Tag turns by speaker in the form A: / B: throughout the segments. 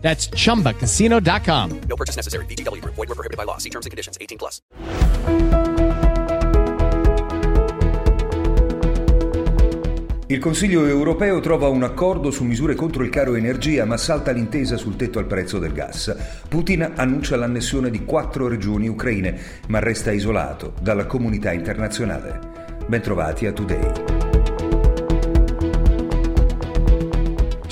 A: That's chumbacasino.com.
B: No purchase necessary. VGW Group. Void were prohibited by law. See terms and conditions. 18 plus.
C: Il Consiglio europeo trova un accordo su misure contro il caro energia, ma salta l'intesa sul tetto al prezzo del gas. Putin annuncia l'annessione di quattro regioni ucraine, ma resta isolato dalla comunità internazionale. Bentrovati a Today.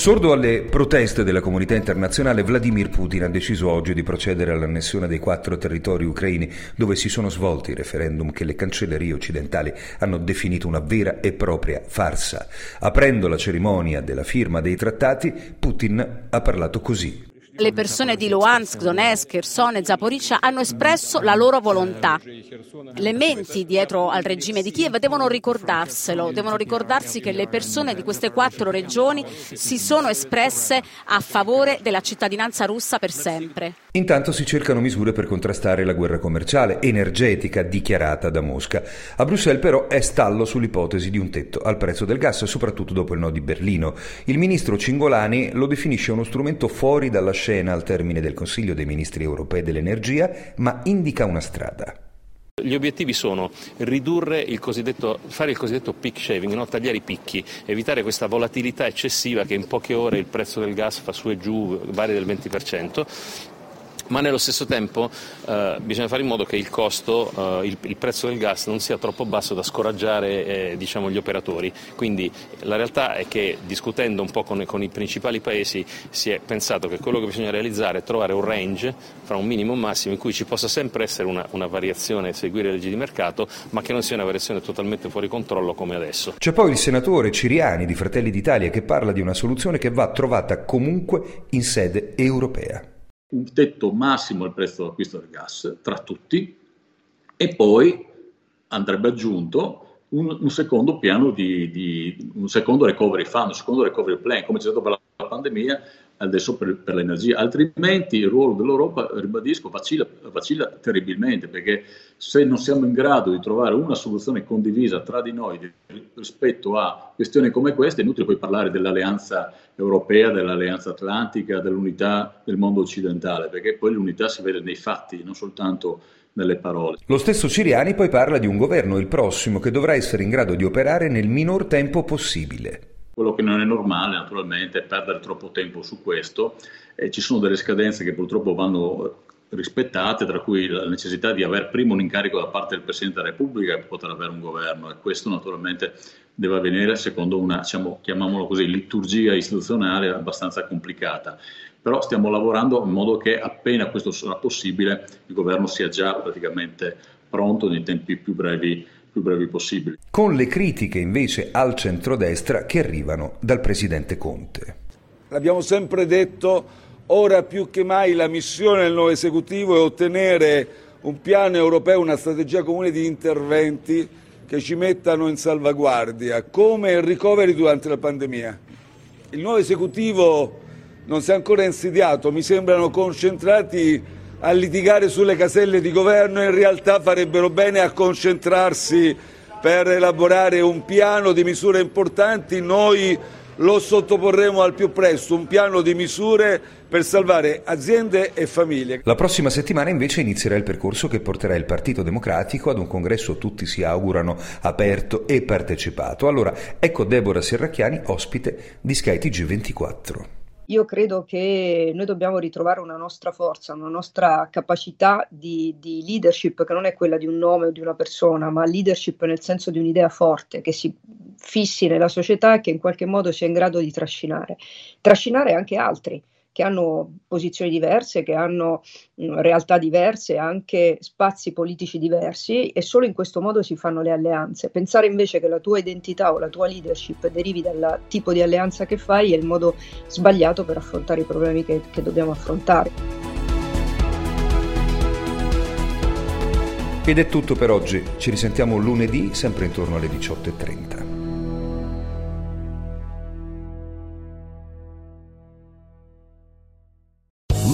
C: Sordo alle proteste della comunità internazionale, Vladimir Putin ha deciso oggi di procedere all'annessione dei quattro territori ucraini dove si sono svolti i referendum che le cancellerie occidentali hanno definito una vera e propria farsa. Aprendo la cerimonia della firma dei trattati, Putin ha parlato così.
D: Le persone di Luhansk, Donetsk, Kherson e Zaporizhia hanno espresso la loro volontà. Le menti dietro al regime di Kiev devono ricordarselo, devono ricordarsi che le persone di queste quattro regioni si sono espresse a favore della cittadinanza russa per sempre.
C: Intanto si cercano misure per contrastare la guerra commerciale energetica dichiarata da Mosca. A Bruxelles però è stallo sull'ipotesi di un tetto al prezzo del gas, soprattutto dopo il no di Berlino. Il ministro Cingolani lo definisce uno strumento fuori dalla scena al termine del Consiglio dei Ministri europei dell'energia, ma indica una strada.
E: Gli obiettivi sono ridurre il cosiddetto, fare il cosiddetto peak shaving, no? tagliare i picchi, evitare questa volatilità eccessiva che in poche ore il prezzo del gas fa su e giù, varia del 20%, ma nello stesso tempo eh, bisogna fare in modo che il costo, eh, il, il, prezzo del gas non sia troppo basso da scoraggiare eh, diciamo, gli operatori. Quindi la realtà è che discutendo un po' con, con, i principali paesi si è pensato che quello che bisogna realizzare è trovare un range fra un minimo e un massimo in cui ci possa sempre essere una, una variazione seguire le leggi di mercato, ma che non sia una variazione totalmente fuori controllo come adesso.
C: C'è poi il senatore Ciriani di Fratelli d'Italia che parla di una soluzione che va trovata comunque in sede europea
F: un tetto massimo al prezzo d'acquisto del gas tra tutti e poi andrebbe aggiunto un, un secondo piano di, di, un secondo recovery fund, un secondo recovery plan, come c'è stato per la pandemia, adesso per, per, l'energia. Altrimenti il ruolo dell'Europa, ribadisco, vacilla, vacilla, terribilmente, perché se non siamo in grado di trovare una soluzione condivisa tra di noi rispetto a questioni come queste, è inutile poi parlare dell'alleanza europea, dell'alleanza atlantica, dell'unità del mondo occidentale, perché poi l'unità si vede nei fatti, non soltanto nelle parole.
C: Lo stesso Ciriani poi parla di un governo, il prossimo, che dovrà essere in grado di operare nel minor tempo possibile.
F: Quello che non è normale naturalmente è perdere troppo tempo su questo e ci sono delle scadenze che purtroppo vanno rispettate, tra cui la necessità di avere prima un incarico da parte del Presidente della Repubblica per poter avere un governo e questo naturalmente deve avvenire secondo una, diciamo, chiamiamolo così, liturgia istituzionale abbastanza complicata. Però stiamo lavorando in modo che appena questo sarà possibile il governo sia già praticamente pronto nei tempi più brevi più brevi possibili.
C: Con le critiche invece al centrodestra che arrivano dal presidente Conte.
G: L'abbiamo sempre detto, ora più che mai la missione del nuovo esecutivo è ottenere un piano europeo, una strategia comune di interventi che ci mettano in salvaguardia, come il recovery durante la pandemia. Il nuovo esecutivo non si è ancora insediato, mi sembrano concentrati a litigare sulle caselle di governo, in realtà farebbero bene a concentrarsi per elaborare un piano di misure importanti. Noi lo sottoporremo al più presto, un piano di misure per salvare aziende e famiglie.
C: La prossima settimana invece inizierà il percorso che porterà il Partito Democratico ad un congresso tutti si augurano aperto e partecipato. Allora, ecco Deborah Serracchiani ospite di Sky TG24.
H: Io credo che noi dobbiamo ritrovare una nostra forza, una nostra capacità di, di, leadership che non è quella di un nome o di una persona, ma leadership nel senso di un'idea forte che si fissi nella società e che in qualche modo sia in grado di trascinare, trascinare anche altri che hanno posizioni diverse, che hanno mm, realtà diverse, anche spazi politici diversi e solo in questo modo si fanno le alleanze. Pensare invece che la tua identità o la tua leadership derivi dal tipo di alleanza che fai è il modo sbagliato per affrontare i problemi che, che dobbiamo affrontare.
C: Ed è tutto per oggi, ci risentiamo lunedì sempre intorno alle 18.30.